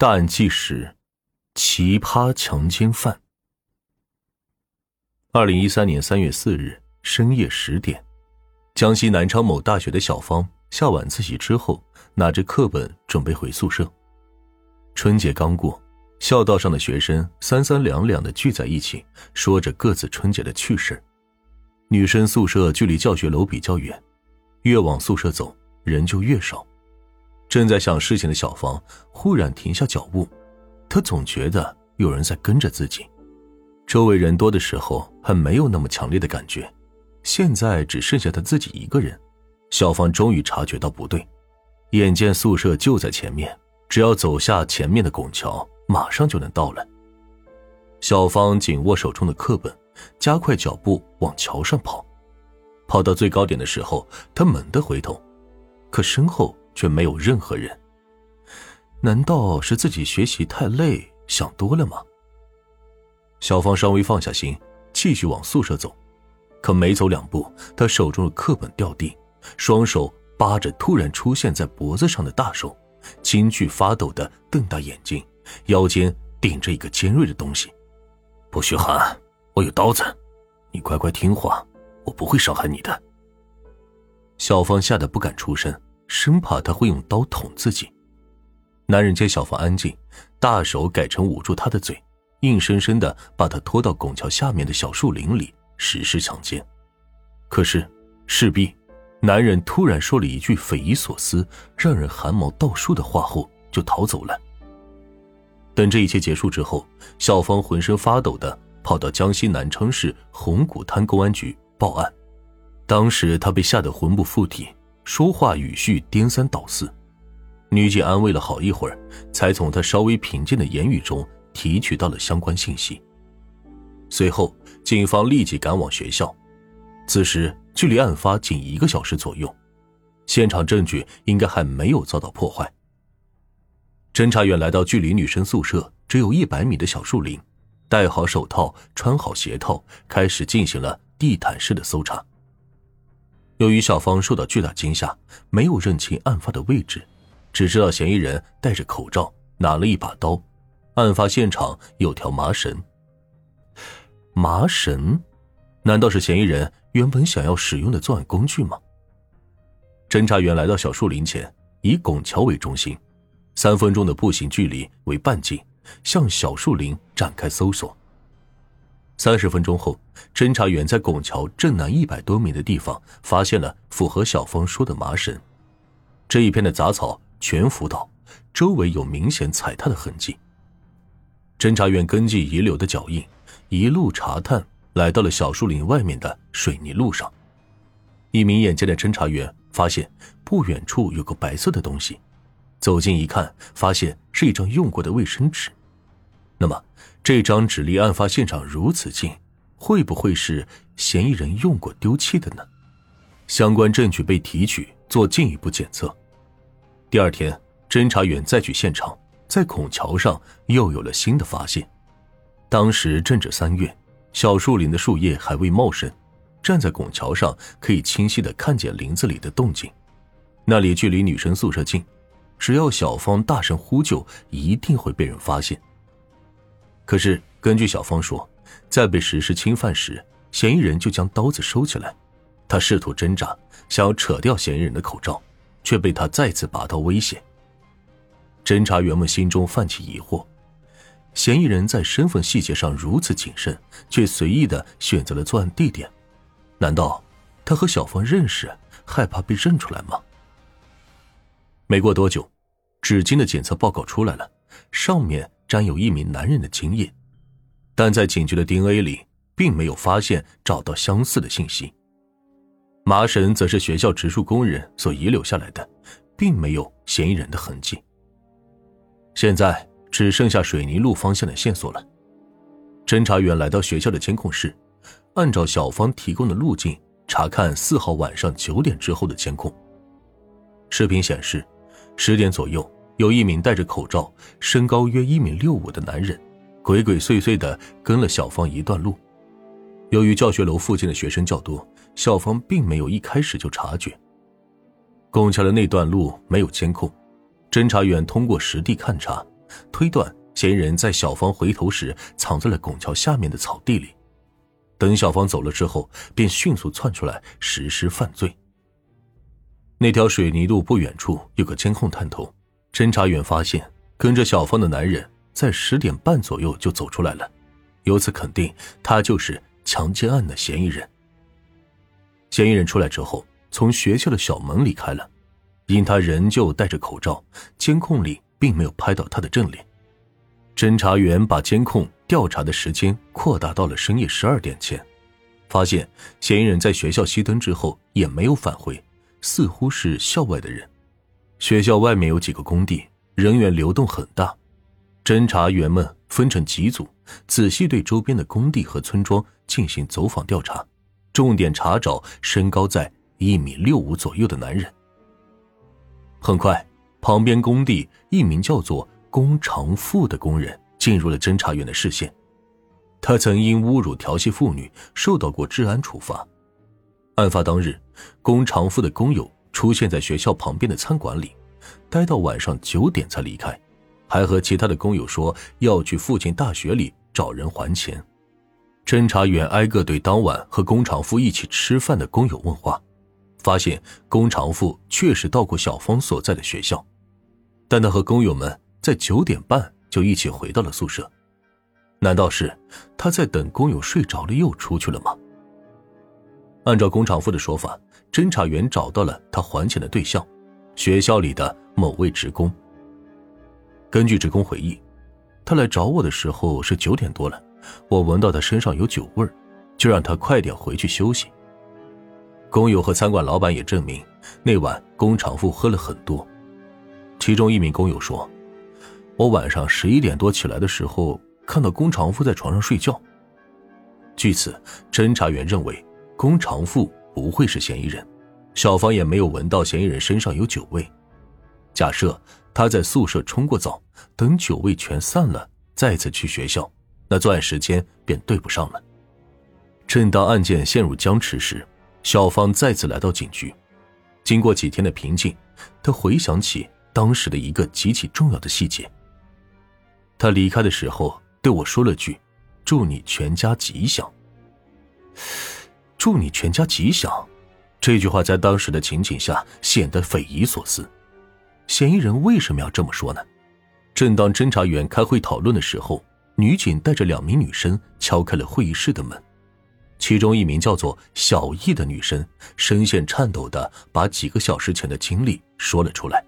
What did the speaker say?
大案纪实：奇葩强奸犯。二零一三年三月四日深夜十点，江西南昌某大学的小芳下晚自习之后，拿着课本准备回宿舍。春节刚过，校道上的学生三三两两的聚在一起，说着各自春节的趣事。女生宿舍距离教学楼比较远，越往宿舍走，人就越少。正在想事情的小芳忽然停下脚步，她总觉得有人在跟着自己。周围人多的时候还没有那么强烈的感觉，现在只剩下她自己一个人。小芳终于察觉到不对，眼见宿舍就在前面，只要走下前面的拱桥，马上就能到了。小芳紧握手中的课本，加快脚步往桥上跑。跑到最高点的时候，她猛地回头，可身后。却没有任何人。难道是自己学习太累，想多了吗？小芳稍微放下心，继续往宿舍走。可没走两步，她手中的课本掉地，双手扒着突然出现在脖子上的大手，惊惧发抖的瞪大眼睛，腰间顶着一个尖锐的东西。不许喊！我有刀子，你乖乖听话，我不会伤害你的。小芳吓得不敢出声。生怕他会用刀捅自己。男人见小芳安静，大手改成捂住她的嘴，硬生生的把她拖到拱桥下面的小树林里实施强奸。可是，势必，男人突然说了一句匪夷所思、让人汗毛倒竖的话后就逃走了。等这一切结束之后，小芳浑身发抖的跑到江西南昌市红谷滩公安局报案。当时她被吓得魂不附体。说话语序颠三倒四，女警安慰了好一会儿，才从他稍微平静的言语中提取到了相关信息。随后，警方立即赶往学校。此时距离案发仅一个小时左右，现场证据应该还没有遭到破坏。侦查员来到距离女生宿舍只有一百米的小树林，戴好手套，穿好鞋套，开始进行了地毯式的搜查。由于小芳受到巨大惊吓，没有认清案发的位置，只知道嫌疑人戴着口罩，拿了一把刀。案发现场有条麻绳。麻绳，难道是嫌疑人原本想要使用的作案工具吗？侦查员来到小树林前，以拱桥为中心，三分钟的步行距离为半径，向小树林展开搜索。三十分钟后，侦查员在拱桥正南一百多米的地方发现了符合小芳说的麻绳。这一片的杂草全腐倒，周围有明显踩踏的痕迹。侦查员根据遗留的脚印，一路查探，来到了小树林外面的水泥路上。一名眼尖的侦查员发现不远处有个白色的东西，走近一看，发现是一张用过的卫生纸。那么，这张纸离案发现场如此近，会不会是嫌疑人用过丢弃的呢？相关证据被提取做进一步检测。第二天，侦查员再去现场，在孔桥上又有了新的发现。当时正值三月，小树林的树叶还未茂盛，站在拱桥上可以清晰的看见林子里的动静。那里距离女生宿舍近，只要小芳大声呼救，一定会被人发现。可是，根据小芳说，在被实施侵犯时，嫌疑人就将刀子收起来。他试图挣扎，想要扯掉嫌疑人的口罩，却被他再次拔刀威胁。侦查员们心中泛起疑惑：嫌疑人在身份细节上如此谨慎，却随意的选择了作案地点，难道他和小芳认识，害怕被认出来吗？没过多久，纸巾的检测报告出来了，上面。沾有一名男人的精液，但在警局的 DNA 里并没有发现找到相似的信息。麻绳则是学校植树工人所遗留下来的，并没有嫌疑人的痕迹。现在只剩下水泥路方向的线索了。侦查员来到学校的监控室，按照小芳提供的路径查看四号晚上九点之后的监控。视频显示，十点左右。有一名戴着口罩、身高约一米六五的男人，鬼鬼祟祟的跟了小芳一段路。由于教学楼附近的学生较多，小芳并没有一开始就察觉。拱桥的那段路没有监控，侦查员通过实地勘查，推断嫌疑人在小芳回头时藏在了拱桥下面的草地里。等小芳走了之后，便迅速窜出来实施犯罪。那条水泥路不远处有个监控探头，侦查员发现跟着小芳的男人在十点半左右就走出来了，由此肯定他就是强奸案的嫌疑人。嫌疑人出来之后，从学校的小门离开了，因他仍旧戴着口罩，监控里并没有拍到他的正脸。侦查员把监控调查的时间扩大到了深夜十二点前，发现嫌疑人在学校熄灯之后也没有返回，似乎是校外的人。学校外面有几个工地，人员流动很大。侦查员们分成几组，仔细对周边的工地和村庄进行走访调查，重点查找身高在一米六五左右的男人。很快，旁边工地一名叫做。龚长富的工人进入了侦查员的视线，他曾因侮辱调戏妇女受到过治安处罚。案发当日，龚长富的工友出现在学校旁边的餐馆里，待到晚上九点才离开，还和其他的工友说要去附近大学里找人还钱。侦查员挨个对当晚和龚长富一起吃饭的工友问话，发现龚长富确实到过小芳所在的学校，但他和工友们。在九点半就一起回到了宿舍，难道是他在等工友睡着了又出去了吗？按照工厂夫的说法，侦查员找到了他还钱的对象，学校里的某位职工。根据职工回忆，他来找我的时候是九点多了，我闻到他身上有酒味就让他快点回去休息。工友和餐馆老板也证明，那晚工厂富喝了很多，其中一名工友说。我晚上十一点多起来的时候，看到龚长富在床上睡觉。据此，侦查员认为龚长富不会是嫌疑人，小芳也没有闻到嫌疑人身上有酒味。假设他在宿舍冲过澡，等酒味全散了，再次去学校，那作案时间便对不上了。正当案件陷入僵持时，小芳再次来到警局。经过几天的平静，她回想起当时的一个极其重要的细节。他离开的时候对我说了句：“祝你全家吉祥。”祝你全家吉祥，这句话在当时的情景下显得匪夷所思。嫌疑人为什么要这么说呢？正当侦查员开会讨论的时候，女警带着两名女生敲开了会议室的门，其中一名叫做小易的女生声线颤抖的把几个小时前的经历说了出来。